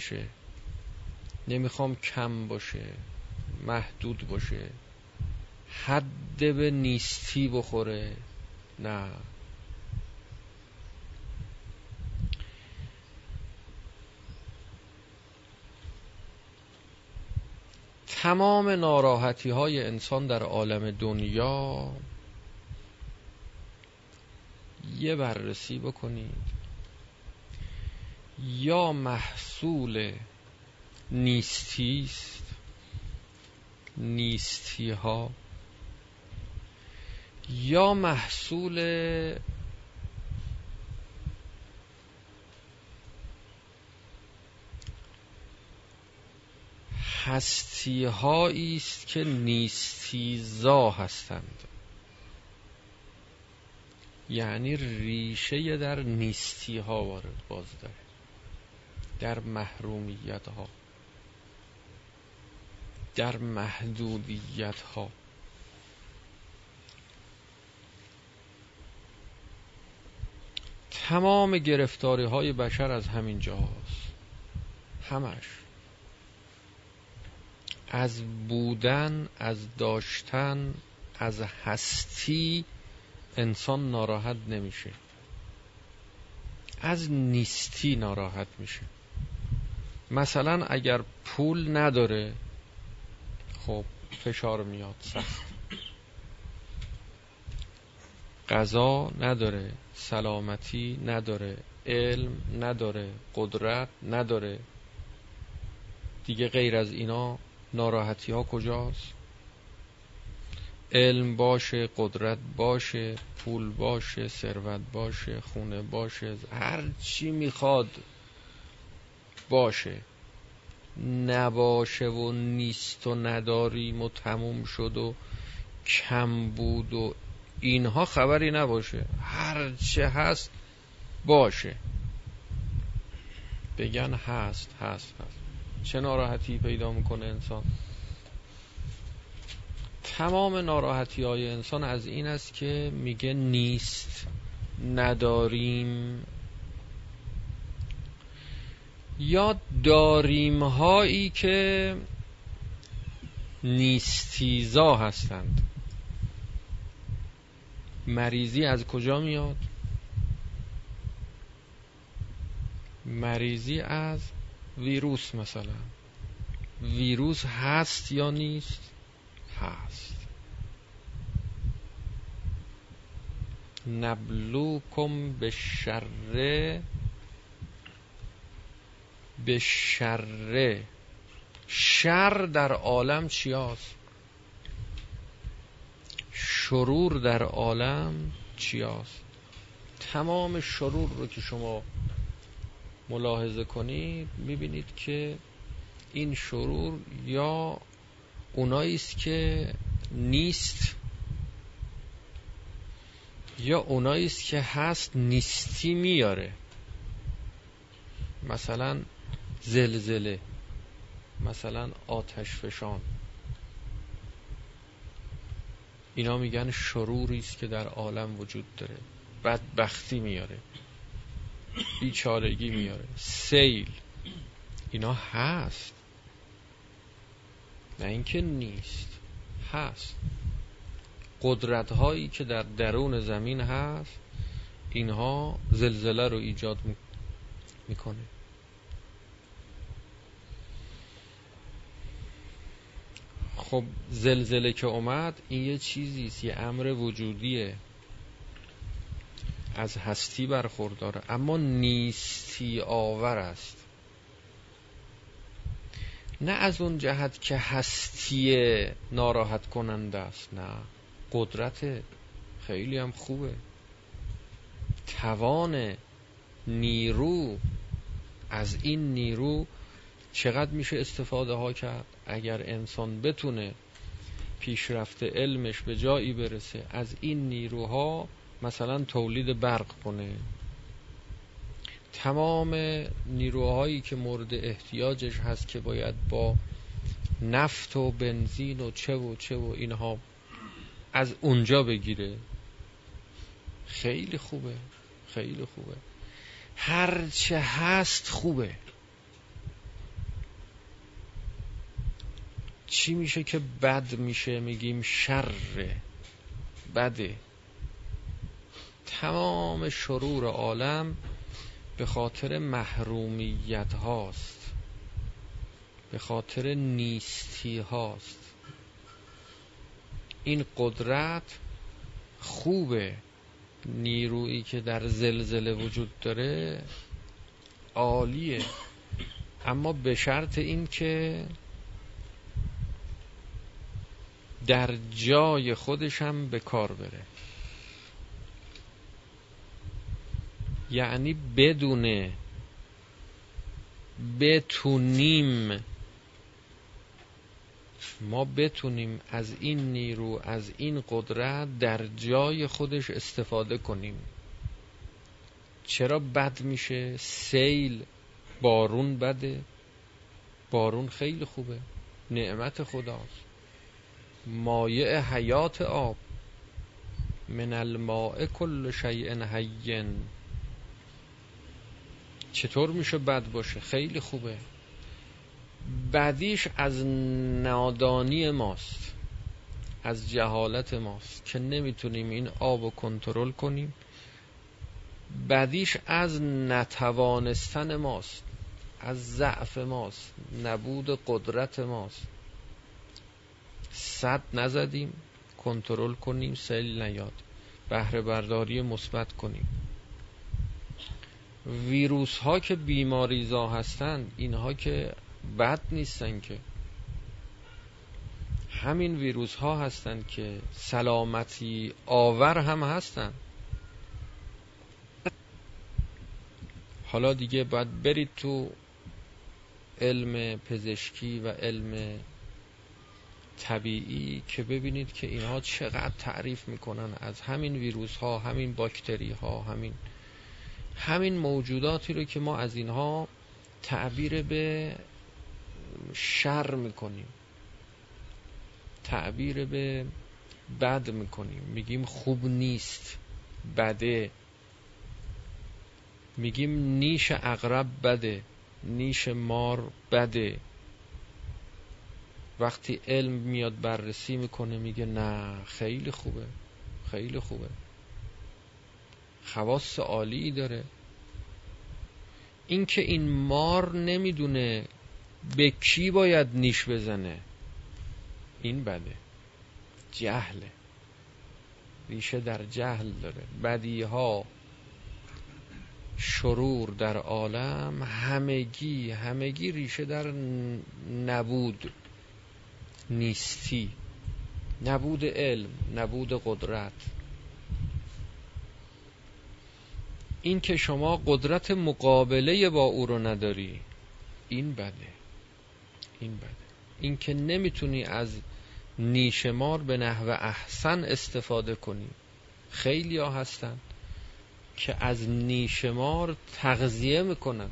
بشه نمی‌خوام کم باشه. محدود باشه. حد به نیستی بخوره. نه. تمام ناراحتی های انسان در عالم دنیا یه بررسی بکنید. یا محصول نیستی است نیستی ها یا محصول هستی است که نیستیزا هستند. یعنی ریشه در نیستی ها وارد باز داره. در محرومیت ها در محدودیت ها تمام گرفتاری های بشر از همین جاست. همش. از بودن از داشتن از هستی انسان ناراحت نمیشه. از نیستی ناراحت میشه. مثلا اگر پول نداره خب فشار میاد سخت. غذا نداره سلامتی نداره علم نداره قدرت نداره. دیگه غیر از اینا ناراحتی ها کجاست؟ علم باشه قدرت باشه پول باشه ثروت باشه خونه باشه هر چی می‌خواد. باشه. نباشه و نیست و نداریم و تموم شد و کم بود و اینها خبری نباشه. هر چه هست باشه. بگن هست هست هست. چه ناراحتی پیدا می‌کنه انسان؟ تمام ناراحتی های انسان از این است که میگه نیست نداریم یا داریم هایی که نیستیزا هستند. مریضی از کجا میاد؟ مریضی از ویروس مثلا. ویروس هست یا نیست؟ هست. نبلوکم به شر به شر شر در عالم چی هست؟ شرور در عالم چی هست؟ تمام شرور رو که شما ملاحظه کنید می‌بینید که این شرور یا اونایی است که نیست یا اونایی است که هست نیستی میاره مثلا زلزله مثلا آتش فشان. اینا میگن شروری است که در عالم وجود داره. بدبختی میاره. بیچارگی میاره. سیل. اینا هست. نه اینکه نیست. هست. قدرت هایی که در درون زمین هست اینها زلزله رو ایجاد می‌کنه. خب زلزله که اومد این یه چیزی یه امر وجودیه. از هستی برخورداره. اما نیستی آور است. نه از اون جهت که هستی ناراحت کننده است نه. قدرت خیلی هم خوبه. توان نیرو از این نیرو چقدر میشه استفاده ها کرد؟ اگر انسان بتونه پیشرفت علمش به جایی برسه از این نیروها مثلا تولید برق کنه. تمام نیروهایی که مورد احتیاجش هست که باید با نفت و بنزین و چه و چه و اینها از اونجا بگیره خیلی خوبه خیلی خوبه. هر چه هست خوبه. چی میشه که بد میشه؟ میگیم شر. بده تمام شرور عالم به خاطر محرومیت هاست. به خاطر نیستی هاست. این قدرت خوبه نیرویی که در زلزله وجود داره عالیه. اما به شرط این که در جای خودش هم به کار بره. یعنی بدونه بتونیم ما بتونیم از این نیرو از این قدرت در جای خودش استفاده کنیم. چرا بد میشه؟ سیل بارون بده. بارون خیلی خوبه. نعمت خداست. مایع حیات آب. من الماء کل شیء حین چطور میشه بد باشه؟ خیلی خوبه. بدیش از نادانی ماست از جهالت ماست که نمی‌تونیم این آب رو کنترل کنیم. بدیش از نتوانستن ماست از ضعف ماست نبود قدرت ماست. صد نزدیم کنترل کنیم سیل نیاد. بهره برداری مثبت کنیم. ویروس ها که بیماریزا هستند اینها که بد نیستن که. همین ویروس ها هستند که سلامتی آور هم هستند. حالا دیگه باید برید تو علم پزشکی و علم طبیعی که ببینید که اینها چقدر تعریف می‌کنن از همین ویروس ها همین باکتری ها همین همین موجوداتی رو که ما از اینها تعبیر به شر می‌کنیم. تعبیر به بد می‌کنیم. میگیم خوب نیست بده. میگیم نیش اغرب بده نیش مار بده. وقتی علم میاد بررسی می‌کنه میگه نه خیلی خوبه خیلی خوبه. خواست عالی داره. اینکه این مار نمی‌دونه به کی باید نیش بزنه این بده. جهله. ریشه در جهل داره. بدی ها شرور در عالم همگی همگی ریشه در نبود. نیستی. نبود علم نبود قدرت. این که شما قدرت مقابله با او رو نداری این بده. این بده. این که نمی‌تونی از نیشمار به نحو احسن استفاده کنی. خیلی ها هستن که از نیشمار تغذیه می‌کنن.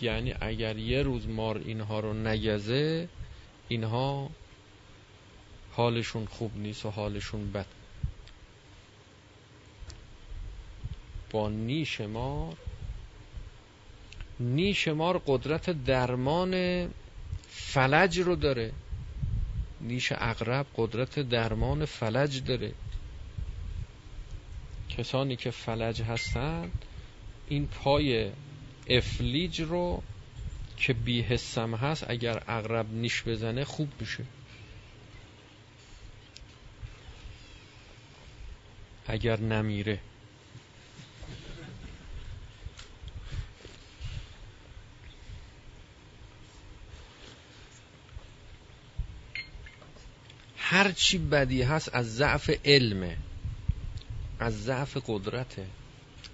یعنی اگر یه روز مار اینها رو نگزه اینها حالشون خوب نیست و حالشون بد. با نیش مار نیش مار قدرت درمان فلج رو داره. نیش اغرب قدرت درمان فلج داره. کسانی که فلج هستند این پای افلیج رو که بی حسم هست اگر اغرب نیش بزنه خوب میشه. اگر نمیره. هر چی بدی هست از ضعف علمه از ضعف قدرته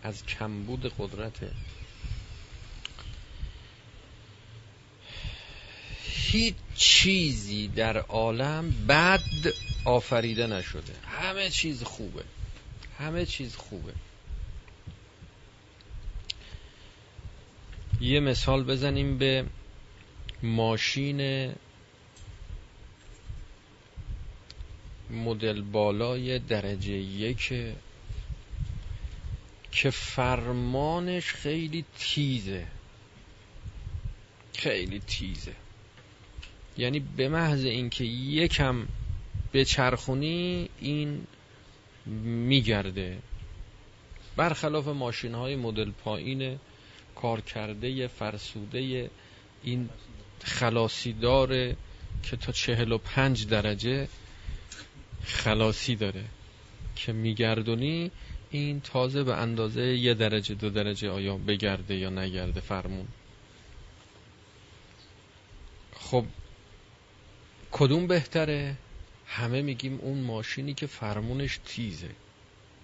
از کمبود قدرته. هیچ چیزی در عالم بد آفریده نشده. همه چیز خوبه. همه چیز خوبه. یه مثال بزنیم به ماشین مدل بالای درجه یک که فرمانش خیلی تیزه. خیلی تیزه. یعنی به محض اینکه یکم به چرخونی این میگرده. برخلاف ماشین های مدل پایین کار کرده فرسوده این خلاصی داره که تا چهل و پنج درجه خلاصی داره که میگردونی این تازه به اندازه یه درجه دو درجه آیا بگرده یا نگرده فرمون. خب کدوم بهتره؟ همه میگیم اون ماشینی که فرمونش تیزه.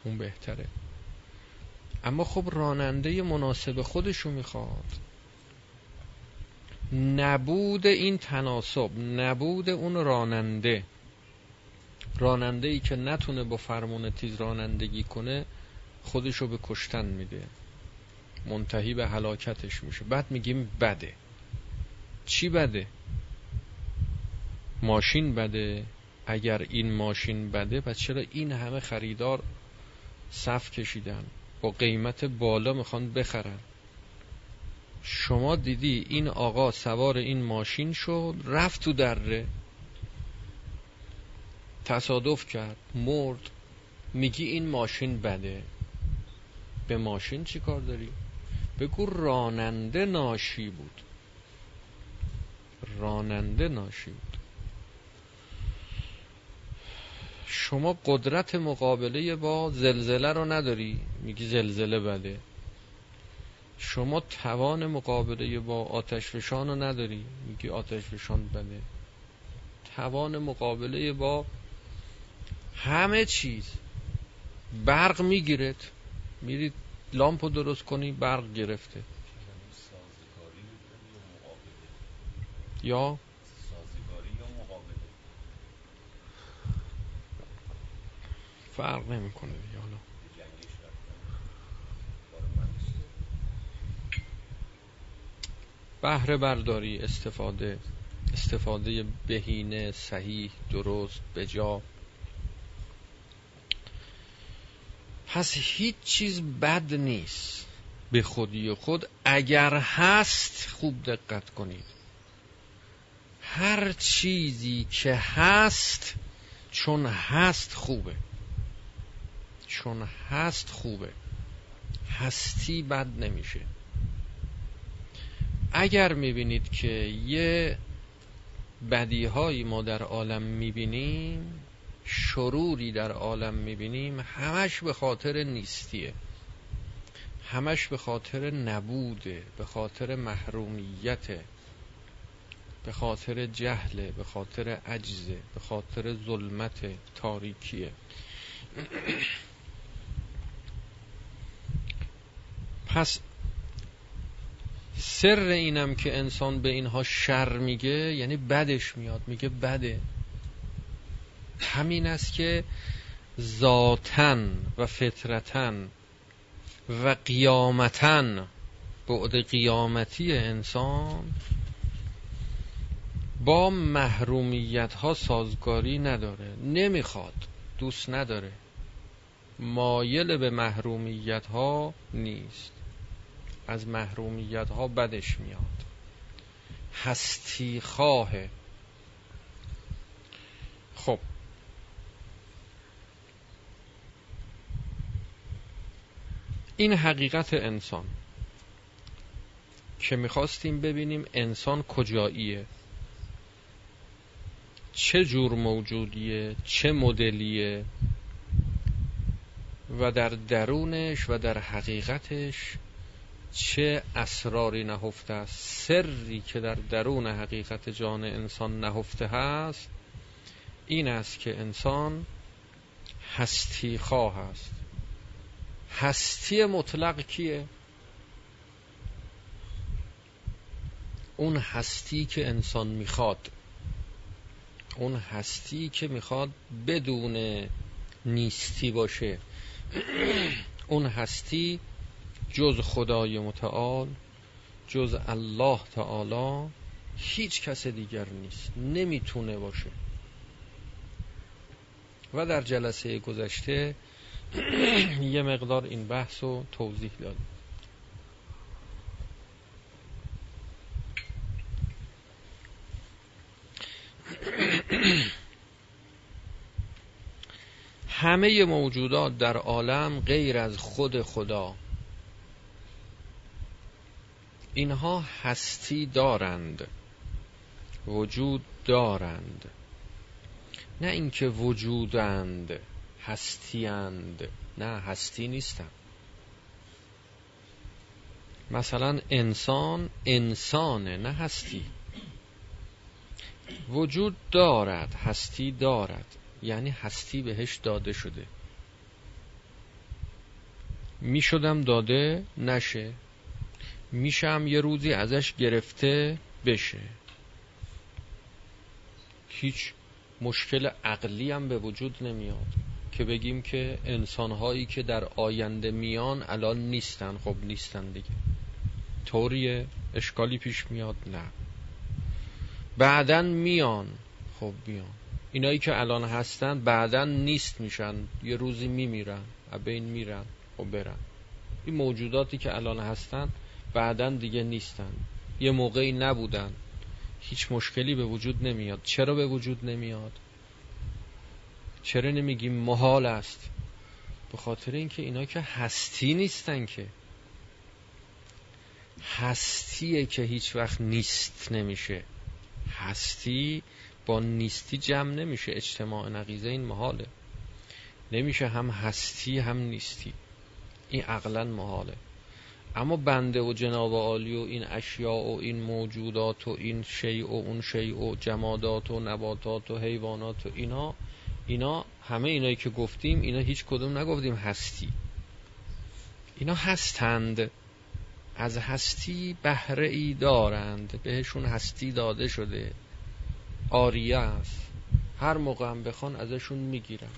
اون بهتره. اما خب راننده مناسب خودشو می‌خواد. نبود این تناسب نبود اون راننده. راننده ای که نتونه با فرمون تیز رانندگی کنه خودشو به کشتن میده. منتهی به هلاکتش میشه. بعد میگیم بده. چی بده؟ ماشین بده. اگر این ماشین بده پس چرا این همه خریدار صف کشیدن؟ با قیمت بالا می‌خوان بخرن. شما دیدی این آقا سوار این ماشین شد رفت تو دره. تصادف کرد مرد. میگی این ماشین بده. به ماشین چی کار داری؟ بگو راننده ناشی بود. راننده ناشی بود. شما قدرت مقابله با زلزله رو نداری؟ میگی زلزله بده شما توان مقابله با آتش فشان رو نداری؟ میگی آتش فشان بده توان مقابله با همه چیز. برق می‌گیرد میرید لامپو درست کنی برق گرفته. یا فرق نمی‌کنه دیگه حالا. بهره برداری استفاده استفاده بهینه صحیح درست بجا. پس هیچ چیز بد نیست به خودی خود. اگر هست خوب دقت کنید. هر چیزی که هست چون هست خوبه. چون هست خوبه. هستی بد نمیشه. اگر می‌بینید که یه بدیهایی ما در عالم می‌بینیم شروری در عالم می‌بینیم همش به خاطر نیستیه. همش به خاطر نبوده به خاطر محرومیته به خاطر جهله به خاطر عجزه به خاطر ظلمت تاریکیه. پس سر اینم که انسان به اینها شر میگه یعنی بدش میاد میگه بده. همین است که ذاتن و فطرتن و قیامتن بعد قیامتی انسان با محرومیت ها سازگاری نداره نمی‌خواد دوست نداره. مایل به محرومیت ها نیست. از محرومیت ها بدش میاد. هستی خواهه خب. این حقیقت انسان. که می‌خواستیم ببینیم انسان کجاییه. چه جور موجودیه چه مدلیه و در درونش و در حقیقتش چه اسراری نهفته است سری که در درون حقیقت جان انسان نهفته هست این است که انسان هستی خواه است. هستی مطلق کیه؟ اون هستی که انسان می‌خواد. اون هستی که می‌خواد بدون نیستی باشه. اون هستی جز خدای متعال جز الله تعالی هیچ کس دیگر نیست نمی‌تونه باشه. و در جلسه گذشته یه مقدار این بحث رو توضیح دادیم. همه موجودات در عالم غیر از خود خدا اینها هستی دارند وجود دارند. نه اینکه وجودند هستیند نه هستی نیستند. مثلا انسان انسانه نه هستی. وجود دارد هستی دارد. یعنی هستی بهش داده شده. می‌شدم داده نشه. میشم یه روزی ازش گرفته بشه. هیچ مشکل عقلی هم به وجود نمیاد که بگیم که انسانهایی که در آینده میان الان نیستن. خب نیستن دیگه. طوریه. اشکالی پیش میاد. نه. بعدا میان. خب میان. اینایی که الان هستن بعدا نیست میشن. یه روزی میمیرن. بین میرن. و برن. این موجوداتی که الان هستن بعدا دیگه نیستن. یه موقعی نبودن. هیچ مشکلی به وجود نمیاد. چرا به وجود نمیاد؟ چرا نمیگیم محال است؟ به خاطر اینکه اینا که هستی نیستن که. هستیه که هیچ وقت نیست نمیشه. هستی با نیستی جمع نمیشه. اجتماع نقیزه این محاله. نمیشه هم هستی هم نیستی. این عقلا محاله. اما بنده و جناب عالی و این اشیاء و این موجودات و این شیء و اون شیء و جمادات و نباتات و حیوانات و اینا اینا همه اینایی که گفتیم اینا هیچ کدوم نگفتیم هستی. اینا هستند. از هستی بهره ای دارند. بهشون هستی داده شده. آریه است هر موقع هم بخوان ازشون می‌گیرن.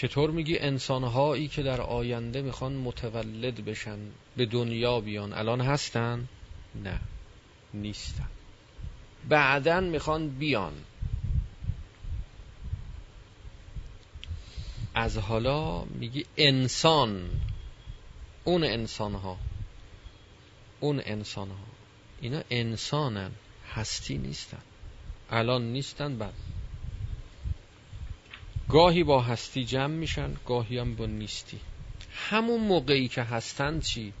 چطور میگی انسانهایی که در آینده می‌خوان متولد بشن به دنیا بیان؟ الان هستن؟ نه نیستن. بعدا می‌خوان بیان. از حالا میگی انسان اون انسان ها اون انسان ها اینا انسانن هستی نیستن. الان نیستن بعد. گاهی با هستی جمع میشن گاهی هم با نیستی. همون موقعی که هستن چی؟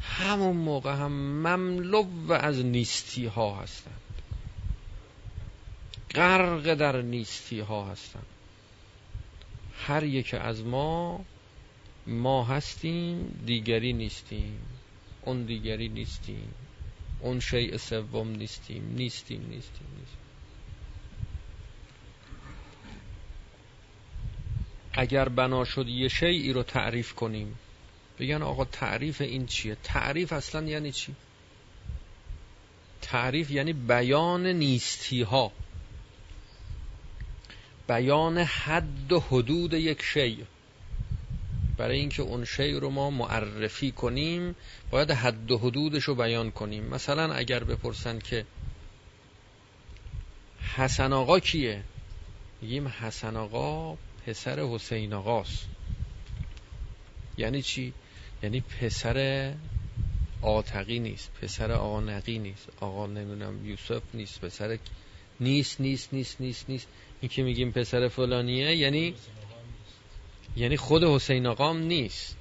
همون موقع هم مملو از نیستی ها هستند غرق در نیستی ها هستند هر یک از ما ما هستیم دیگری نیستیم. اون دیگری نیستیم. اون شیء سوم نیستیم. نیستیم نیستیم نیستیم. اگر بنا شد یه شیعی رو تعریف کنیم. بگن آقا تعریف این چیه؟ تعریف اصلا یعنی چی؟ تعریف یعنی بیان نیستی ها بیان حد و حدود یک شی برای اینکه اون شی رو ما معرفی کنیم باید حد و حدودش رو بیان کنیم. مثلا اگر بپرسن که حسن آقا کیه؟ میگیم حسن آقا پسر حسین آقاست یعنی چی؟ یعنی پسر آتقی نیست پسر آقا نقی نیست آقا نمی‌دونم یوسف نیست پسر نیست نیست نیست نیست نیست. این که میگیم پسر فلانیه یعنی یعنی خود حسین آقام نیست.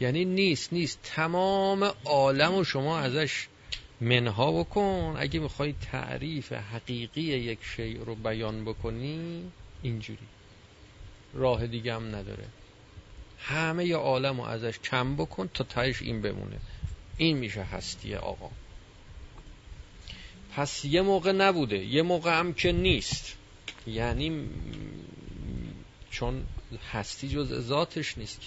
یعنی نیست نیست. تمام عالم و شما ازش منها بکن. اگه می‌خوای تعریف حقیقی یک شیء رو بیان بکنی اینجوری. راه دیگه هم نداره. همه عالم رو ازش کم بکن تا تایش این بمونه. این میشه هستی آقا. پس یه موقع نبوده یه موقع هم که نیست. یعنی چون هستی جز ذاتش نیست.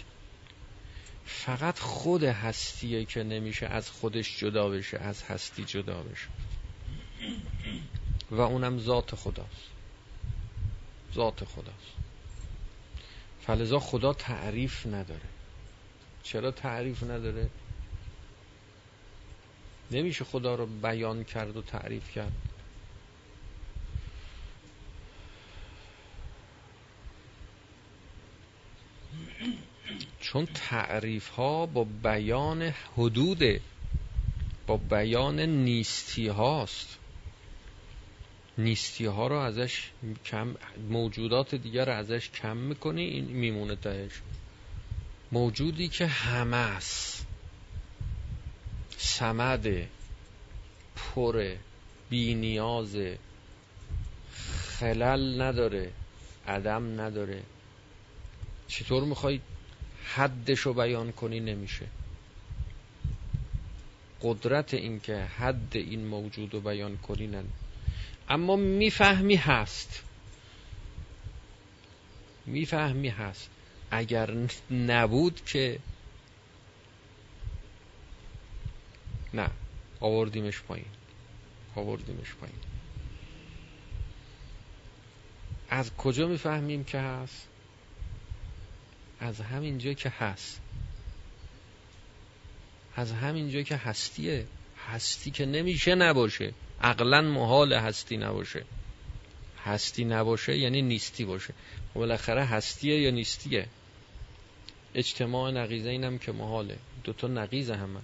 فقط خود هستیه که نمیشه از خودش جدا بشه از هستی جدا بشه. و اونم ذات خداست. ذات خداست. فلذا خدا تعریف نداره. چرا تعریف نداره؟ نمیشه خدا رو بیان کرد و تعریف کرد. چون تعریف ها با بیان حدود با بیان نیستی هاست نیستی ها رو ازش کم موجودات دیگر رو ازش کم می‌کنی این میمونه تهش. موجودی که همه است. سمده پره بینیازه خلل نداره عدم نداره. چطور می‌خوای حدش رو بیان کنی؟ نمیشه. قدرت این که حد این موجود رو بیان کنی اما می‌فهمی هست. می‌فهمی هست. اگر نبود که نه آوردیمش پایین. آوردیمش پایین. از کجا می‌فهمیم که هست؟ از همین جا که هست. از همین جا که هستیه. هستی که نمیشه نباشه. عقلا محال هستی نباشه. هستی نباشه یعنی نیستی باشه. و خب بالاخره هستیه یا نیستیه؟ اجتماع نقیزه اینم که محاله. دوتا نقیز همه.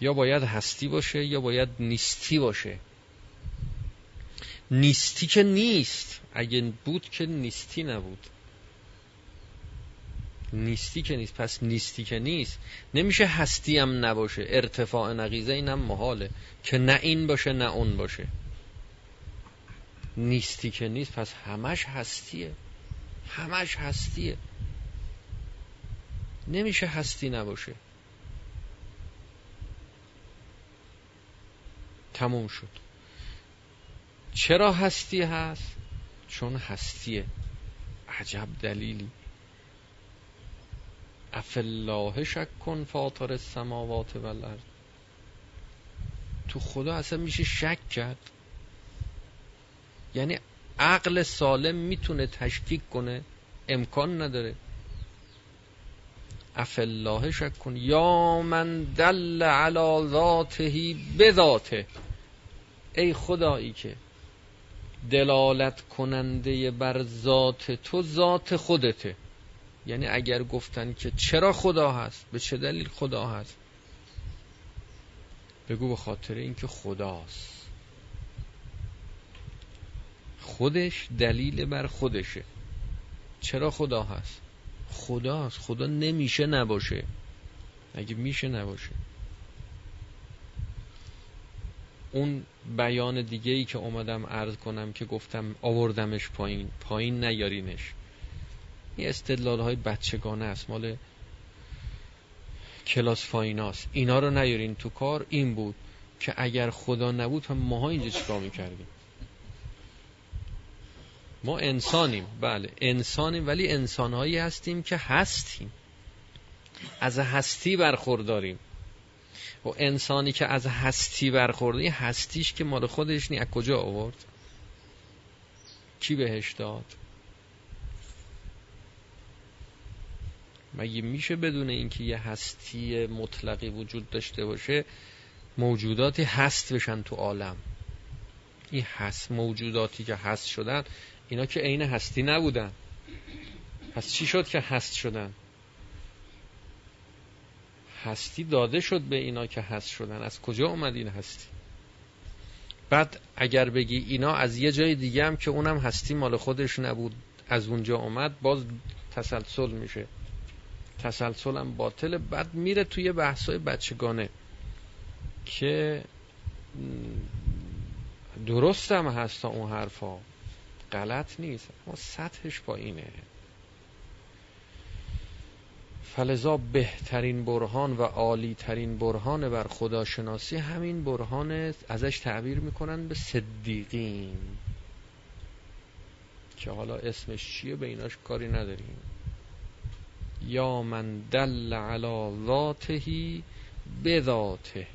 یا باید هستی باشه یا باید نیستی باشه. نیستی که نیست. اگه بود که نیستی نبود. نیستی که نیست پس نیستی که نیست. نمیشه هستی هم نباشه ارتفاع نقیزه اینم محاله. که نه این باشه نه اون باشه. نیستی که نیست پس همش هستیه. همش هستیه. نمیشه هستی نباشه. تموم شد. چرا هستی هست؟ چون هستیه. عجب دلیلی. افالله شک کن فاطر السماوات و الارض تو خدا اصلا میشه شک کرد؟ یعنی عقل سالم می‌تونه تشکیک کنه؟ امکان نداره. افالله شک کن یا من دل علی ذاته بذاته. ای خدایی که دلالت کننده بر ذات تو ذات خودته. یعنی اگر گفتن که چرا خدا هست؟ به چه دلیل خدا هست؟ بگو به خاطر اینکه خداست. خودش دلیل بر خودشه. چرا خدا هست؟ خداست. خدا نمیشه نباشه. اگه میشه نباشه. اون بیان دیگه ای که اومدم عرض کنم که گفتم آوردمش پایین. پایین نیارینش. این استدلال های بچگانه است. مال کلاس فایناس اینا رو نیارین تو کار. این بود که اگر خدا نبود هم ماها اینجا چیکار می‌کردیم؟ ما انسانیم. بله انسانیم ولی انسانهایی هستیم که هستیم. از هستی برخورداریم. و انسانی که از هستی برخورده هستیش که مال خودش نی از کجا آورد؟ کی بهش داد؟ مگه میشه بدون اینکه یه هستی مطلقی وجود داشته باشه موجوداتی هست بشن تو عالم؟ این هست موجوداتی که هست شدن اینا که عین هستی نبودن. پس چی شد که هست شدن؟ هستی داده شد به اینا که هست شدن. از کجا اومد این هستی؟ بعد اگر بگی اینا از یه جای دیگه هم که اونم هستی مال خودش نبود از اونجا اومد باز تسلسل میشه. تسلسل هم باطل بعد میره توی بحثای بچگانه که درستم هست اون حرفا. غلط نیست. اما سطحش پایینه فلذا بهترین برهان و عالی ترین برهان بر خداشناسی همین برهان ازش تعبیر می‌کنن به صدیقین. که حالا اسمش چیه؟ به ایناش کاری نداریم. یا من دل علی ذاته بذاته.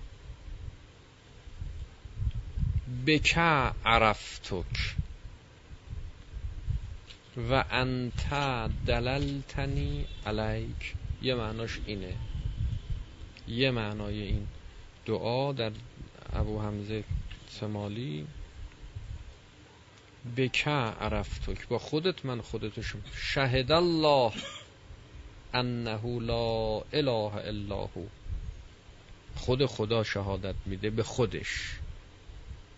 بک عرفتک؟ و انت دللتنی علیک. یه معناش اینه. یه معنای این دعا در ابو حمزه سمالی. بکه عرفتک؟ با خودت من خودتشم. شهد الله. انه لا اله الا هو. خود خدا شهادت میده به خودش.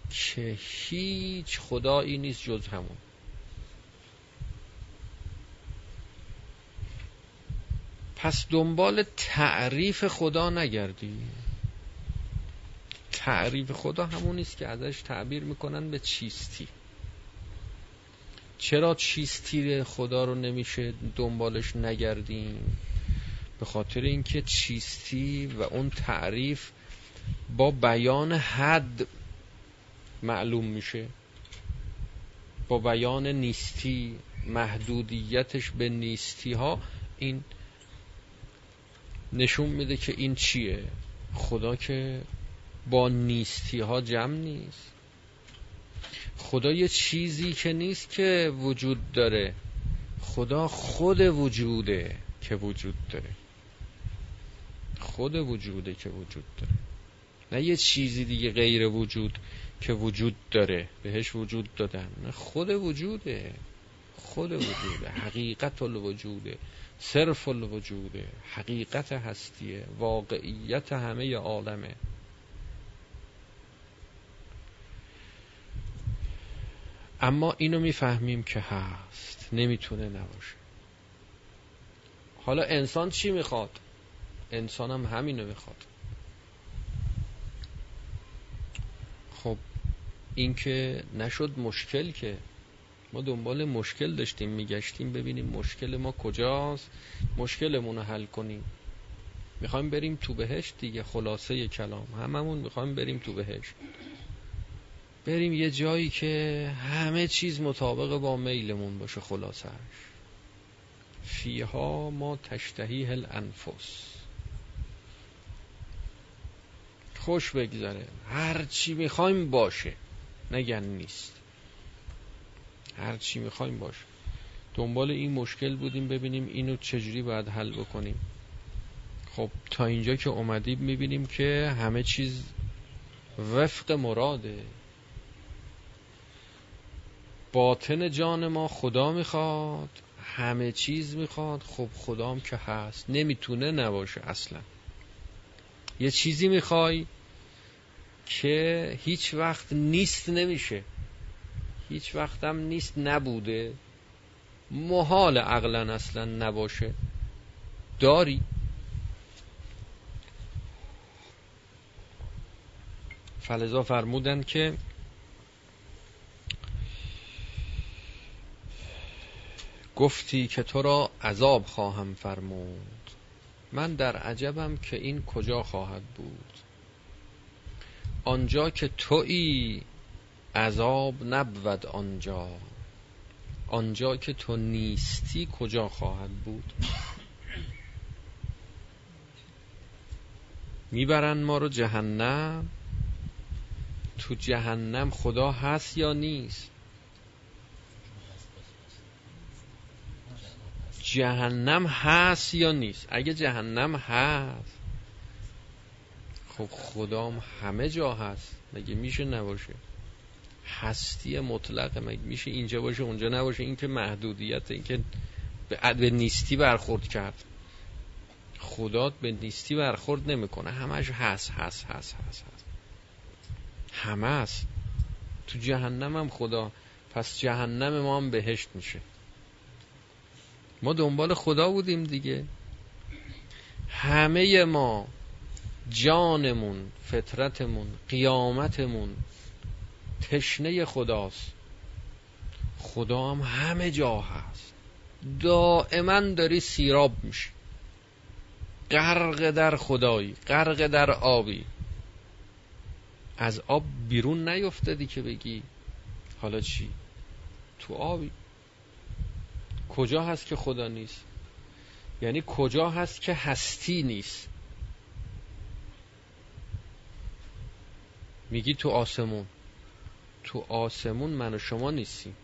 که هیچ خدایی نیست جز همون. پس دنبال تعریف خدا نگردی. تعریف خدا همون است که ازش تعبیر می‌کنن به چیستی. چرا چیستی خدا رو نمیشه دنبالش نگردیم؟ به خاطر اینکه چیستی و اون تعریف با بیان حد معلوم میشه. با بیان نیستی محدودیتش به نیستی ها این نشون میده که این چیه. خدا که با نیستی ها جمع نیست. خدا یه چیزی که نیست که وجود داره. خدا خود وجوده که وجود داره. خود وجوده که وجود داره. نه یه چیزی دیگه غیر وجود که وجود داره. بهش وجود دادن. نه خود وجوده. خود وجوده. حقیقت الوجوده. صرف الوجوده. حقیقت هستیه. واقعیت همه عالمه. اما اینو می‌فهمیم که هست نمی‌تونه نباشه. حالا انسان چی می‌خواد؟ انسان هم همینو می‌خواد. خب این که نشد مشکل که ما دنبال مشکل داشتیم میگشتیم ببینیم مشکل ما کجاست مشکلمون رو حل کنیم. می‌خوایم بریم تو بهشت دیگه خلاصه کلام. هممون می‌خوایم بریم تو بهشت. بریم یه جایی که همه چیز مطابق با میلمون باشه خلاصش. فیها ما تشتهی الانفس. خوش بگذره. هر چی می‌خوایم باشه. نگن نیست. هر چی می‌خوایم باشه. دنبال این مشکل بودیم ببینیم اینو چجوری باید حل بکنیم. خب تا اینجا که اومدیم می‌بینیم که همه چیز وفق مراده. باطن جان ما خدا می‌خواد همه چیز می‌خواد. خب خدام که هست. نمی‌تونه نباشه اصلا. یه چیزی می‌خوای که هیچ وقت نیست نمیشه. هیچ وقتم نیست نبوده. محال عقلا اصلا نباشه. داری؟ فلزا فرمودن که گفتی که تو را عذاب خواهم فرمود. من در عجبم که این کجا خواهد بود. آنجا که تویی عذاب نبود آنجا. آنجا که تو نیستی کجا خواهد بود؟ می‌برن ما رو جهنم. تو جهنم خدا هست یا نیست؟ جهنم هست یا نیست؟ اگه جهنم هست خب خدام همه جا هست. مگه میشه نباشه؟ هستی مطلق مگه میشه اینجا باشه اونجا نباشه؟ این که محدودیت این که به نیستی برخورد کرد. خدا به نیستی برخورد نمی‌کنه. همش هست هست هست هست هست. همه هست. تو جهنم هم خدا. پس جهنم ما هم بهشت میشه. ما دنبال خدا بودیم دیگه. همه ما جانمون فطرتمون قیامتمون تشنه خداست. خدا هم همه جا هست. دائما داری سیراب میشی. غرق در خدایی غرق در آبی. از آب بیرون نیفتادی که بگی. حالا چی؟ تو آبی. کجا هست که خدا نیست؟ یعنی کجا هست که هستی نیست؟ میگی تو آسمون. تو آسمون من و شما نیستیم.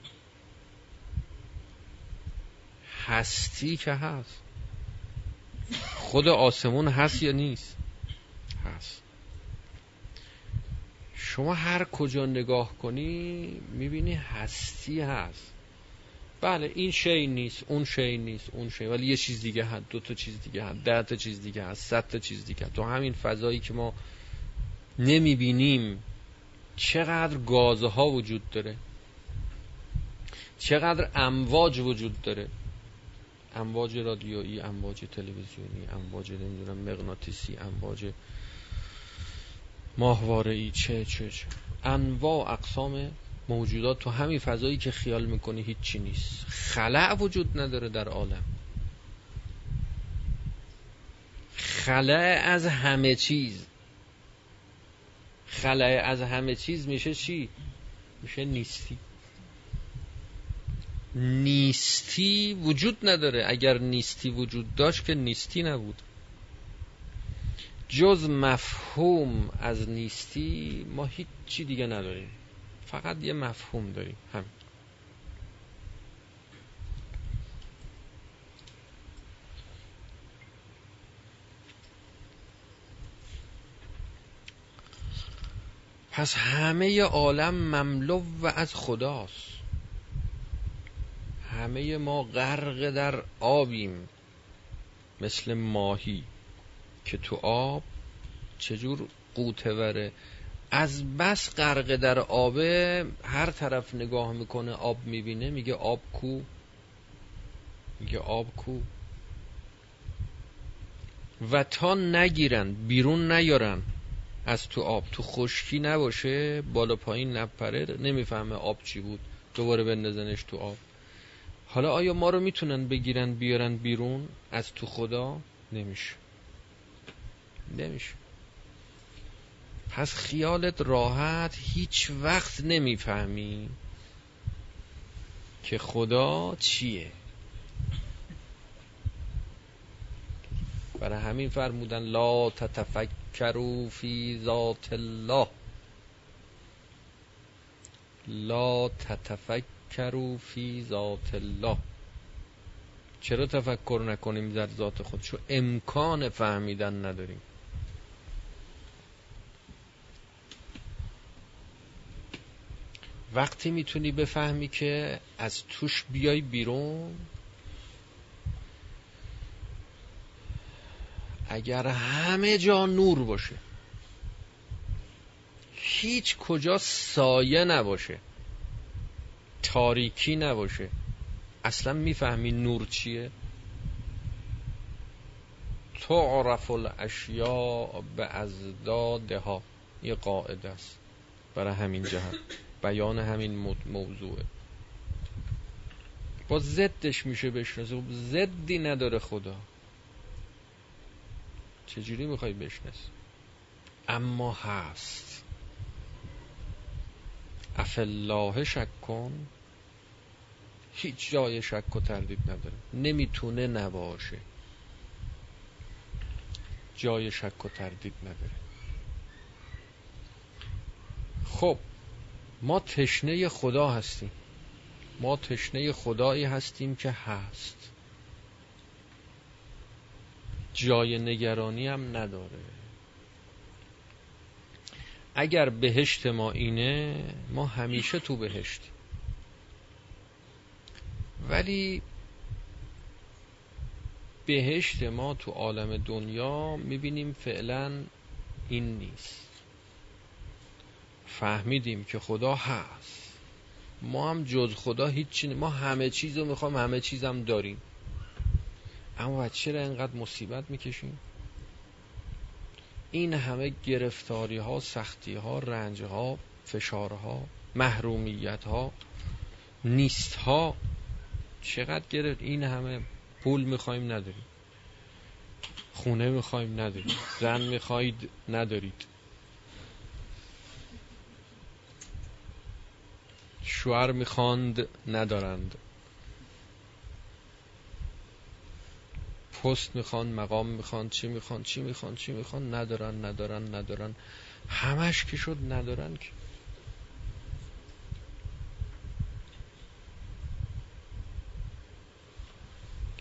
هستی که هست. خود آسمون هست یا نیست؟ هست. شما هر کجا نگاه کنی می‌بینی هستی هست. بله این شی نیست اون شی نیست اون شی. ولی یه چیز دیگه هست دو تا چیز دیگه هست ده تا چیز دیگه هست صد تا چیز دیگه هست. تو همین فضایی که ما نمی‌بینیم چقدر گازها وجود داره. چقدر امواج وجود داره. امواج رادیویی امواج تلویزیونی امواج نمی‌دونم مغناطیسی امواج ماهواره ای چه چه چه. انواع اقسام موجودات تو همین فضایی که خیال می‌کنی هیچی نیست. خلع وجود نداره در عالم. خلع از همه چیز. خلع از همه چیز میشه چی؟ میشه نیستی. نیستی وجود نداره. اگر نیستی وجود داشت که نیستی نبود. جز مفهوم از نیستی ما هیچی دیگه نداریم. فقط یه مفهوم داریم. همین. پس همه عالم مملو و از خداست. همه ما غرق در آبیم مثل ماهی که تو آب چجور قوتوره از بس غرق در آبه هر طرف نگاه می‌کنه آب می‌بینه میگه آب کو؟ میگه آب کو؟ و تا نگیرن بیرون نیارن از تو آب. تو خشکی نباشه بالا پایین نپره نمی‌فهمه آب چی بود. دوباره بندازنش تو آب. حالا آیا ما رو می‌تونن بگیرن بیارن بیرون؟ از تو خدا نمیشه. نمیشه. پس خیالت راحت هیچ وقت نمی‌فهمی که خدا چیه. برای همین فرمودن لا تتفکروا فی ذات الله. لا تتفکروا فی ذات الله. چرا تفکر نکنیم در ذات خود چون امکان فهمیدن نداریم. وقتی می‌تونی بفهمی که از توش بیای بیرون اگر همه جا نور باشه هیچ کجا سایه نباشه تاریکی نباشه اصلا می‌فهمی نور چیه؟ تعرف الاشیاء به ازدادها یه قاعده است برای همین جهت. بیان همین موضوعه. با زدش میشه بشناسه. خب نداره خدا. چجوری می‌خوای بشناسی؟ اما هست. افالله شک کن هیچ جای شک و تردید نداره. نمی‌تونه نباشه. جای شک و تردید نداره. خب ما تشنه خدا هستیم. ما تشنه خدایی هستیم که هست. جای نگرانی هم نداره. اگر بهشت ما اینه ما همیشه تو بهشتیم. ولی بهشت ما تو عالم دنیا می‌بینیم فعلا این نیست. فهمیدیم که خدا هست. ما هم جز خدا هیچی ما همه چیز رو می‌خوایم همه چیزم داریم. اما چرا اینقدر مصیبت می‌کشیم؟ این همه گرفتاری ها سختی ها رنج ها فشارها محرومیت ها نیست ها چقدر گرفت؟ این همه پول می‌خوایم نداریم. خونه می‌خوایم نداریم. زن می‌خواید ندارید. شوهر می‌خواند ندارند. پست می‌خوان مقام می‌خوان چی می‌خوان چی می‌خوان چی می‌خوان ندارن ندارن ندارن. همش که شد ندارن که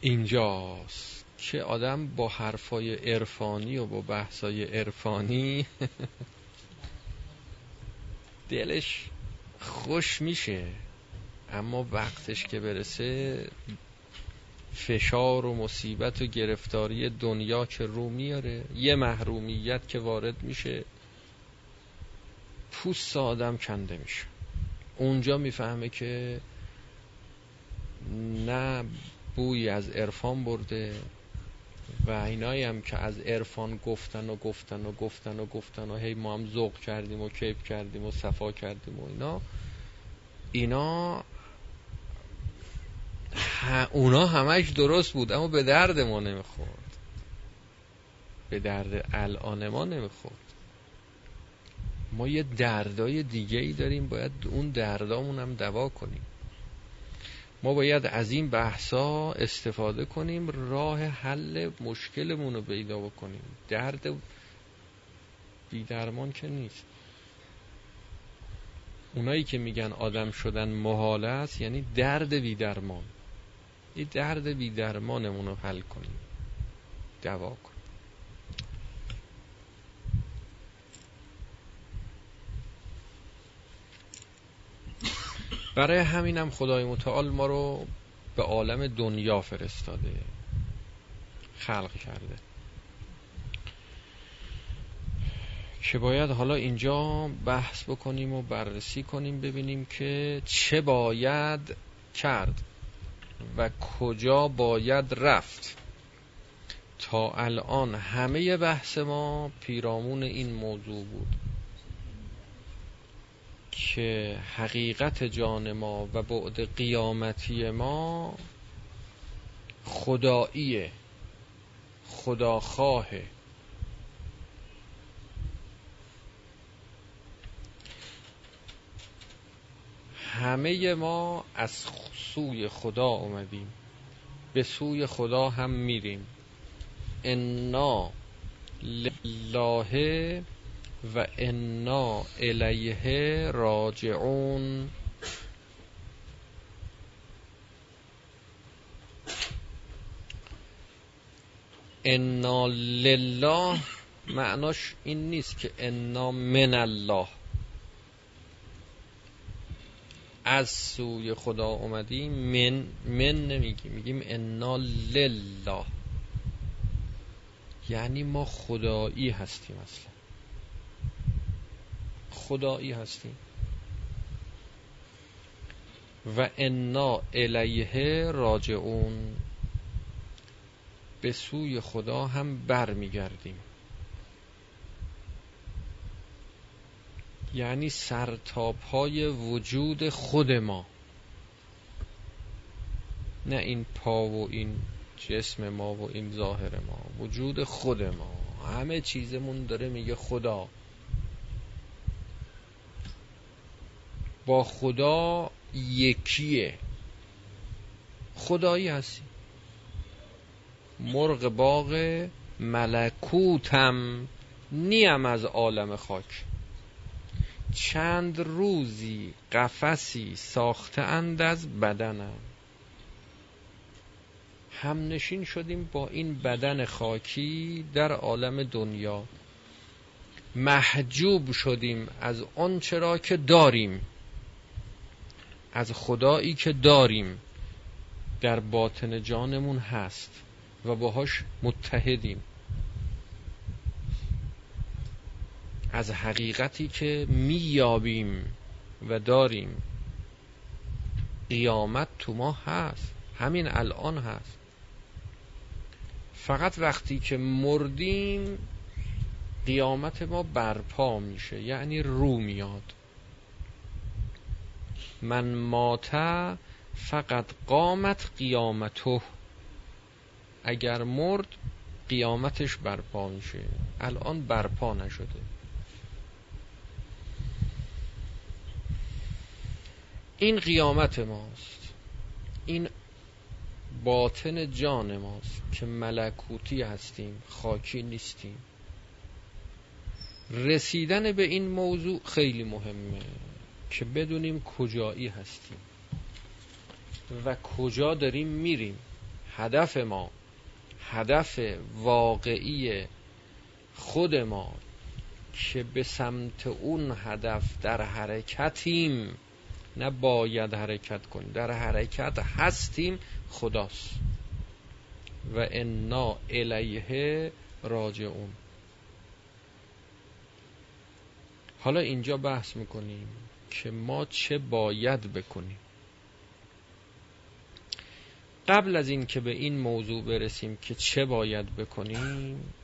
اینجاست که آدم با حرفای عرفانی و با بحثای عرفانی دلش خوش میشه. اما وقتش که برسه فشار و مصیبت و گرفتاری دنیا که رو میاره. یه محرومیت که وارد میشه پوست آدم کنده میشه. اونجا می‌فهمه که نه بوی از عرفان برده و اینایی هم که از عرفان گفتن و گفتن و گفتن و گفتن و هی ما هم ذوق کردیم و کیف کردیم و صفا کردیم و اینا اینا اونا همش درست بود اما به درد ما نمی‌خورد. به درد الان ما نمی‌خورد. ما یه دردای دیگه ای داریم باید اون دردامون هم دوا کنیم. ما باید از این بحثا استفاده کنیم راه حل مشکلمون رو پیدا بکنیم. درد بیدرمان که نیست. اونایی که میگن آدم شدن محاله است یعنی درد بیدرمان. این درد بیدرمانمون رو حل کنیم. دوا کنیم. برای همینم خدای متعال ما رو به عالم دنیا فرستاده. خلق کرده. که باید حالا اینجا بحث بکنیم و بررسی کنیم ببینیم که چه باید کرد و کجا باید رفت. تا الان همه بحث ما پیرامون این موضوع بود. که حقیقت جان ما و بعد قیامتی ما خداییه خداخواهه. همه ما از سوی خدا اومدیم به سوی خدا هم میریم. انا لله و انا الیه راجعون. انا لله معناش این نیست که انا من الله. از سوی خدا اومدیم من من نمیگیم میگیم انا لله. یعنی ما خدایی هستیم اصلا. خدایی هستیم. و انا الیه راجعون. به سوی خدا هم برمیگردیم. یعنی سرتاپ های وجود خود ما. نه این پا و این جسم ما و این ظاهر ما. وجود خود ما. همه چیزمون داره میگه خدا. با خدا یکیه. خدایی هستی. مرغ باغ ملکوتم نیم از عالم خاک. چند روزی قفسی ساخته اند از بدنم. هم نشین شدیم با این بدن خاکی در عالم دنیا. محجوب شدیم از آنچه را که داریم. از خدایی که داریم در باطن جانمون هست و باهاش متحدیم. از حقیقتی که میابیم و داریم. قیامت تو ما هست همین الان هست. فقط وقتی که مردیم قیامت ما برپا میشه یعنی رو میاد. من ماته فقط قامت قیامته. اگر مرد قیامتش برپا میشه. الان برپا نشده. این قیامت ماست. این باطن جان ماست که ملکوتی هستیم خاکی نیستیم. رسیدن به این موضوع خیلی مهمه. که بدونیم کجایی هستیم و کجا داریم میریم. هدف ما هدف واقعی خود ما که به سمت اون هدف در حرکتیم. نه باید حرکت کنیم در حرکت هستیم خداست. و انا الیه راجعون. حالا اینجا بحث می‌کنیم. که ما چه باید بکنیم. قبل از این که به این موضوع برسیم که چه باید بکنیم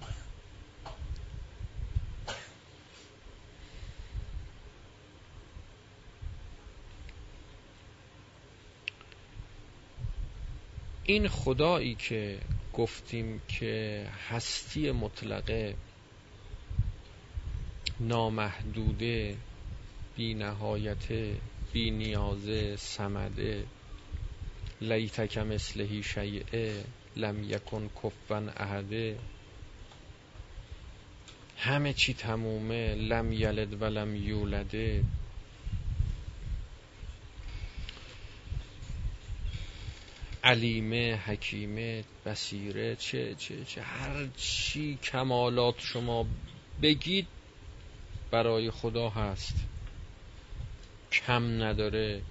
این خدایی که گفتیم که هستی مطلقه نامحدوده بی نهایت بی نیازه سمده لیتک مثلهی شیعه لم یکن کفن احده. همه چی تمومه لم یلد و لم یولده. علیمه حکیمه بسیره چه چه چه هر چی کمالات شما بگید برای خدا هست. کم نداره.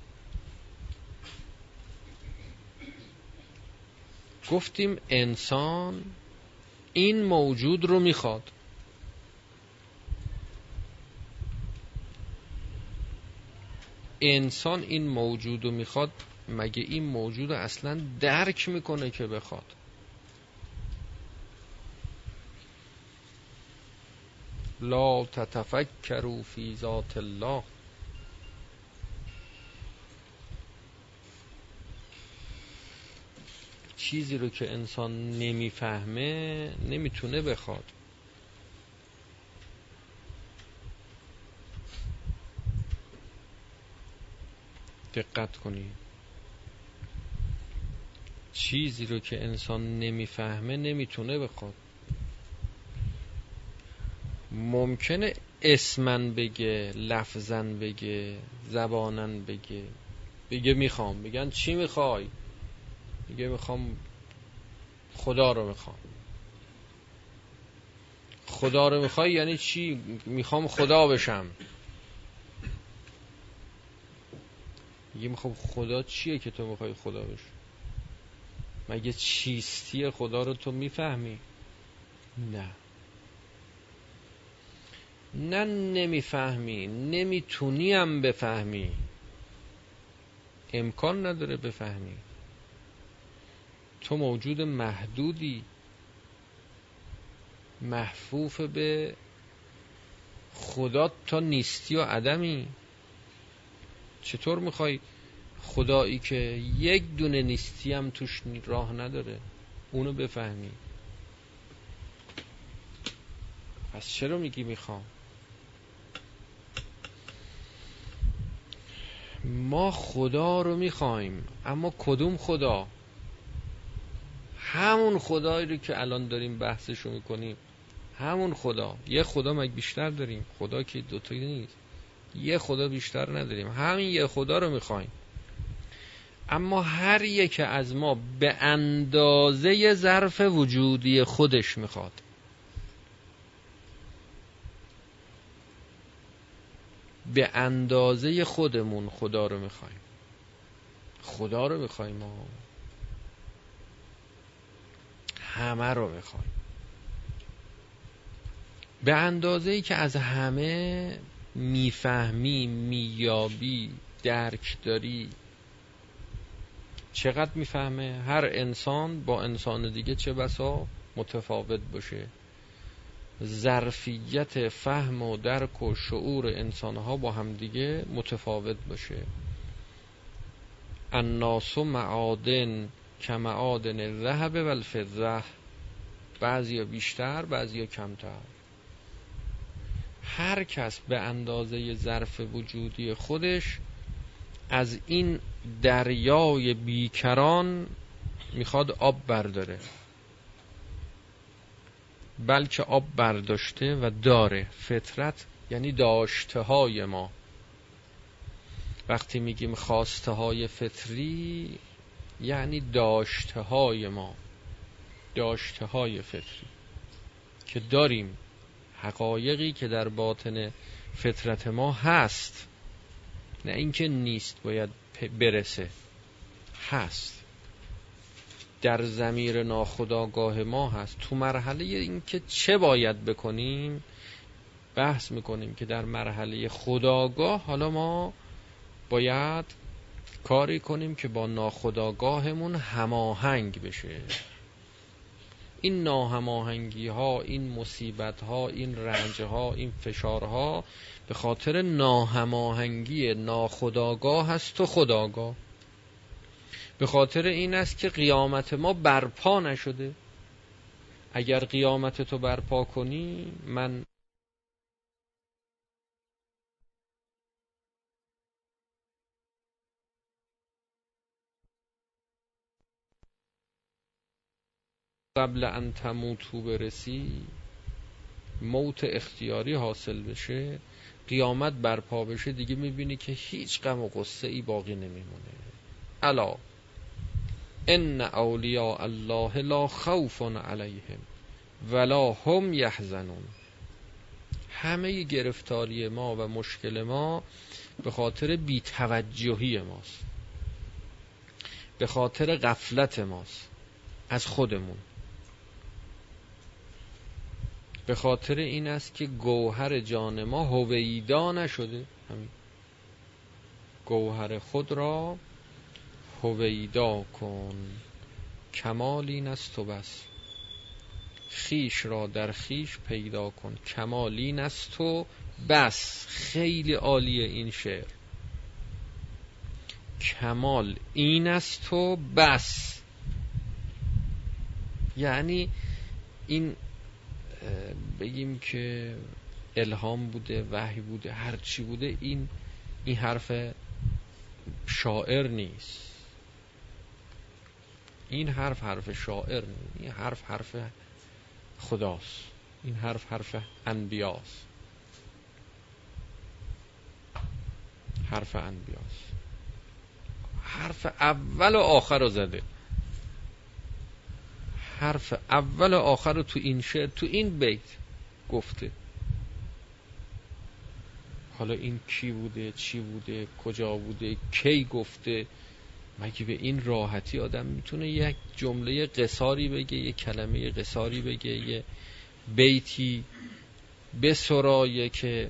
گفتیم انسان این موجود رو می‌خواد. انسان این موجود رو می‌خواد مگه این موجود اصلا درک می‌کنه که بخواد؟ لا تتفکروا فی ذات الله. چیزی رو که انسان نمی‌فهمه نمی‌تونه بخواد. دقت کنید چیزی رو که انسان نمی‌فهمه نمی‌تونه بخواد. ممکنه اسمن بگه لفظن بگه زبانن بگه. بگه می‌خوام. بگن چی می‌خوای؟ بگه می‌خوام خدا رو می‌خوام. خدا رو می‌خوای یعنی چی؟ می‌خوام خدا بشم. میگه می‌خوام خدا چیه که تو می‌خوای خدا بشی؟ مگه چیستی خدا رو تو می‌فهمی؟ نه. نه نمی‌فهمی نمی‌تونی هم بفهمی. امکان نداره بفهمی. تو موجود محدودی. محفوف به خدا تا نیستی و عدمی. چطور می‌خوای خدایی که یک دونه نیستی هم توش راه نداره؟ اونو بفهمی. پس چرا میگی می‌خوام؟ ما خدا رو می‌خوایم اما کدوم خدا؟ همون خدایی رو که الان داریم بحثش رو می‌کنیم. همون خدا. یه خدا مگه بیشتر داریم؟ خدا که دوتایی نیست. یه خدا بیشتر نداریم. همین یه خدا رو می‌خوایم. اما هر یک از ما به اندازه ظرف وجودی خودش می‌خواد. به اندازه خودمون خدا رو می‌خوایم. خدا رو می‌خوایم. ما همه رو می‌خوایم به اندازه ای که از همه می‌فهمی میابی درک داری چقدر می‌فهمه؟ هر انسان با انسان دیگه چه بسا متفاوت باشه. ظرفیت فهم و درک و شعور انسانها با هم دیگه متفاوت باشه. الناس معادن. کمعادن الذهب و الفضه بعضی بیشتر بعضی کمتر. هر کس به اندازه ظرف وجودی خودش از این دریای بیکران می‌خواد آب برداره. بلکه آب برداشته و داره. فطرت یعنی داشته های ما. وقتی میگیم خواسته های فطری یعنی داشته های ما داشته های فطری که داریم حقایقی که در باطن فطرت ما هست. نه اینکه نیست باید برسه. هست. در زمیر ناخداگاه ما هست. تو مرحله اینکه چه باید بکنیم بحث می‌کنیم که در مرحله خداگاه حالا ما باید کاری کنیم که با ناخداگاهمون هماهنگ بشه. این ناهماهنگی ها این مصیبت ها این رنج ها این فشارها به خاطر ناهماهنگی ناخداگاه هست و خداگاه به خاطر این است که قیامت ما برپا نشده. اگر قیامت تو برپا کنی من قبل ان تموتو برسی موت اختیاری حاصل بشه قیامت برپا بشه دیگه می‌بینی که هیچ غم و قصه ای باقی نمیمونه. الا ان اولیاء الله لا خوف علیهم ولا هم یحزنون. همه گرفتاری ما و مشکل ما به خاطر بیتوجهی ماست. به خاطر غفلت ماست. از خودمون. به خاطر این است که گوهر جان ما هویدا نشده. همین. گوهر خود را هویدا کن. کمال این است و بس. خیش را در خیش پیدا کن. کمال این است و بس. خیلی عالیه این شعر. کمال این است و بس. یعنی این بگیم که الهام بوده وحی بوده هر چی بوده این این حرف شاعر نیست. این حرف حرف شاعر نیست. این حرف حرف خداست. این حرف حرف انبیاست. حرف انبیاست. حرف اول و آخر رو زده. حرف اول و آخر رو تو این شعر تو این بیت گفته. حالا این کی بوده چی بوده کجا بوده کی گفته؟ مگه به این راحتی آدم می‌تونه یک جمله قصاری بگه یک کلمه قصاری بگه یه بیتی بسرایه که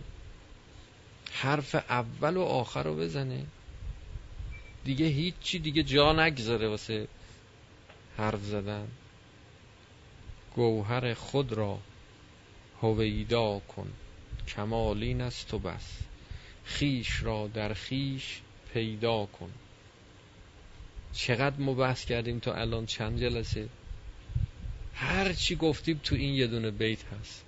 حرف اول و آخر رو بزنه؟ دیگه هیچی دیگه جا نگذاره واسه حرف زدن. گوهر خود را هویدا کن. کمالین است و بس. خیش را در خیش پیدا کن. چقدر ما بحث کردیم تا الان چند جلسه؟ هر چی گفتیم تو این یه دونه بیت هست.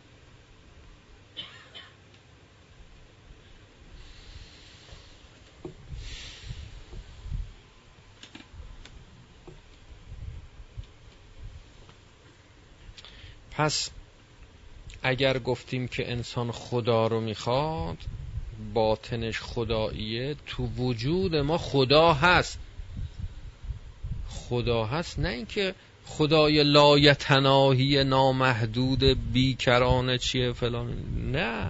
پس اگر گفتیم که انسان خدا رو می‌خواد باطنش خداییه تو وجود ما خدا هست. خدا هست نه اینکه خدای لایتناهی نامحدود بیکرانه چیه فلان. نه.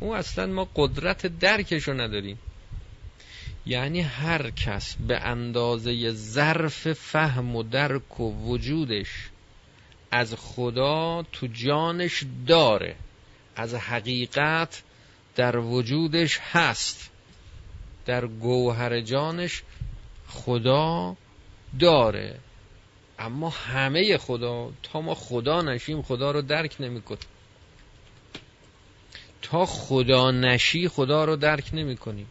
اون اصلا ما قدرت درکشو نداریم. یعنی هر کس به اندازه ظرف فهم و درک و وجودش از خدا تو جانش داره. از حقیقت در وجودش هست. در گوهر جانش خدا داره. اما همه خدا تا ما خدا نشیم خدا رو درک نمی‌کنیم. تا خدا نشی خدا رو درک نمی کنیم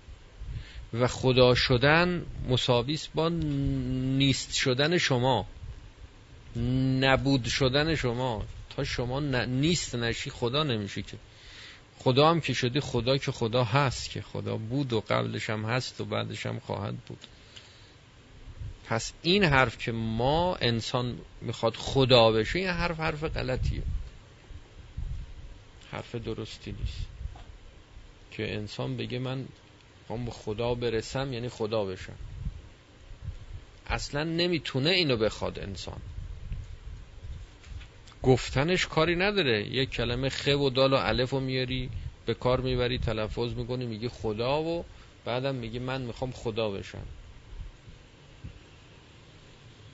و خدا شدن مساویس با نیست شدن شما. نبود شدن شما. تا شما نیست نشی خدا نمیشه که. خدا هم که شدی خدا که خدا هست که. خدا بود و قبلش هم هست و بعدش هم خواهد بود. پس این حرف که ما انسان می‌خواد خدا بشه این حرف حرف غلطیه. حرف درستی نیست. که انسان بگه من هم به خدا برسم یعنی خدا بشم. اصلا نمی‌تونه اینو بخواد انسان. گفتنش کاری نداره. یک کلمه خ و دال و الف رو میاری به کار می‌بری تلفظ می‌کنی میگی خدا و بعدم میگی من می‌خوام خدا بشم.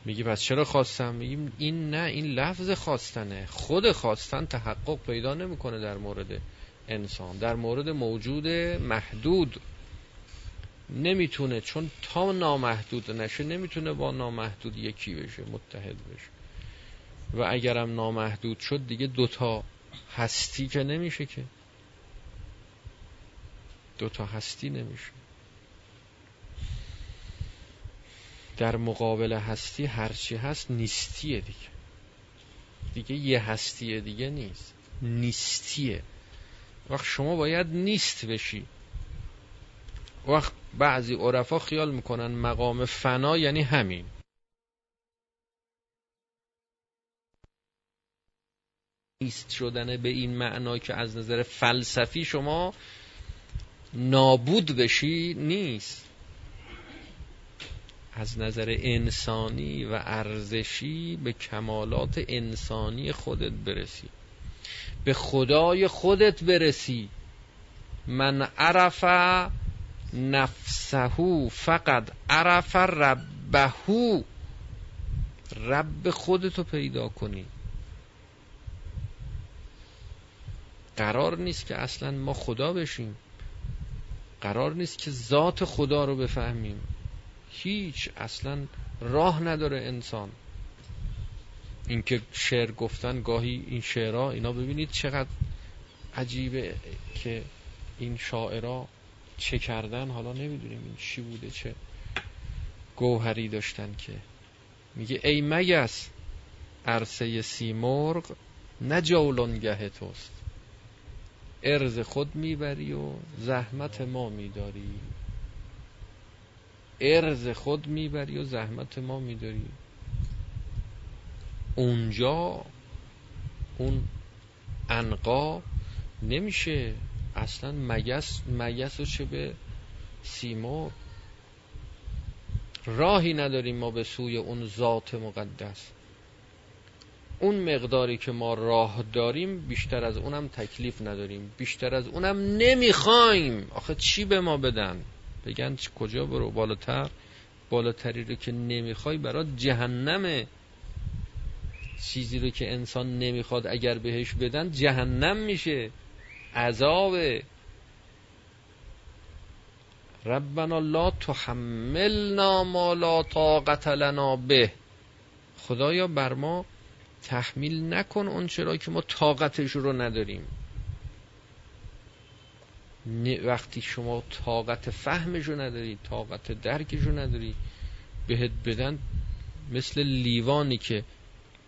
میگی پس چرا خواستم؟ میگیم این نه این لفظ خواستنه. خود خواستن تحقق پیدا نمی‌کنه در مورد انسان. در مورد موجود محدود نمی‌تونه چون تا نامحدود نشه نمی‌تونه با نامحدود یکی بشه متحد بشه. و اگرم نامحدود شد دیگه دوتا هستی که نمیشه که. دوتا هستی نمیشه. در مقابل هستی هرچی هست نیستیه دیگه. دیگه یه هستی دیگه نیست. نیستیه. وقت شما باید نیست بشی. وقت بعضی عرفا خیال می‌کنن مقام فنا یعنی همین. نیست شدن به این معنا که از نظر فلسفی شما نابود بشی نیست. از نظر انسانی و ارزشی به کمالات انسانی خودت برسی. به خدای خودت برسی. من عرف نفسهو فقط عرف ربهو رب خودتو پیدا کنی. قرار نیست که اصلا ما خدا بشیم. قرار نیست که ذات خدا رو بفهمیم. هیچ اصلا راه نداره انسان. اینکه شعر گفتن گاهی این شعرها اینا ببینید چقدر عجیبه که این شاعرها چه کردن. حالا نمی‌دونیم این چی بوده چه گوهری داشتن که. میگه ای مگس عرصه سیمرغ نه جولانگه توست. ارز خود می‌بری و زحمت ما میداری. ارز خود می‌بری و زحمت ما میداری. اونجا اون انقا نمیشه. اصلا مگس مگس و چه به سیما؟ راهی نداریم ما به سوی اون ذات مقدس. اون مقداری که ما راه داریم بیشتر از اونم تکلیف نداریم. بیشتر از اونم نمی‌خوایم. آخه چی به ما بدن؟ بگن کجا برو؟ بالاتر. بالاتری رو که نمی‌خوای برات جهنمه. چیزی رو که انسان نمی‌خواد اگر بهش بدن جهنم میشه. عذاب ربنا لا تحملنا ما لا طاقت لنا به. خدایا بر ما تحمیل نکن اون چرا که ما طاقتش رو نداریم. وقتی شما طاقت فهمش رو نداری طاقت درکش رو نداری بهت بدن مثل لیوانی که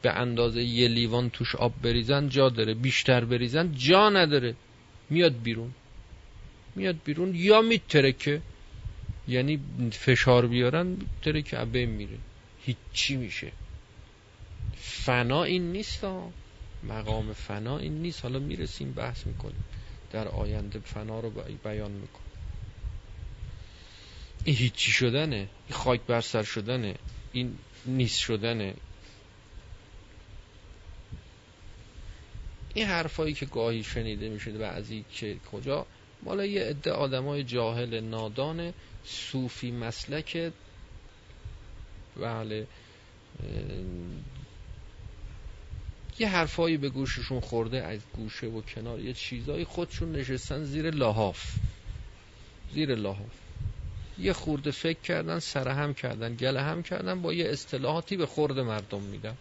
به اندازه یه لیوان توش آب بریزن جا داره بیشتر بریزن جا نداره. میاد بیرون. میاد بیرون یا میترکه. یعنی فشار بیارن که عبه میره. هیچی میشه. فنا این نیست ها. مقام فنا این نیست. حالا می‌رسیم بحث می‌کنیم. در آینده فنا رو بیان میکن این هیچی شدنه. این خاک بر سر شدنه. این نیست شدنه. این حرفایی که گاهی شنیده میشه بعضی که کجا؟ مالا یه عده آدمای جاهل نادان صوفی مسلک بله یه حرفایی به گوششون خورده از گوشه و کنار. یه چیزایی خودشون نشستن زیر لاحاف زیر لاحاف یه خورده فکر کردن سرهم کردن گله هم کردن با یه اصطلاحاتی به خورد مردم میدن.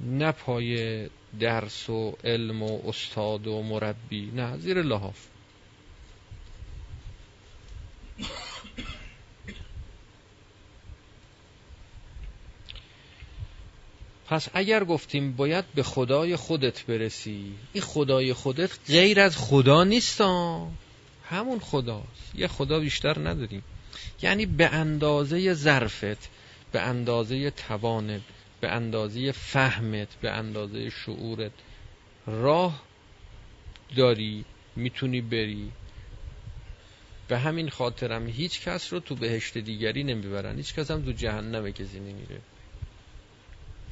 نه پای درس و علم و استاد و مربی نه زیر لحاف پس اگر گفتیم باید به خدای خودت برسی این خدای خودت غیر از خدا نیست همون خداست. یه خدا بیشتر نداریم. یعنی به اندازه ظرفت به اندازه توانت به اندازه فهمت به اندازه شعورت راه داری می‌تونی بری. به همین خاطرم هیچ کس رو تو بهشت دیگری نمی‌برن. هیچ کس هم تو جهنم کسی نمیره.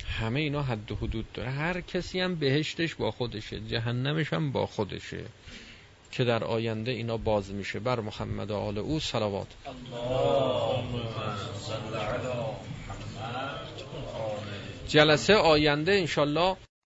همه اینا حد و حدود داره. هر کسی هم بهشتش با خودشه جهنمش هم با خودشه که در آینده اینا باز میشه. بر محمد آل او صلوات. جلسه آینده انشالله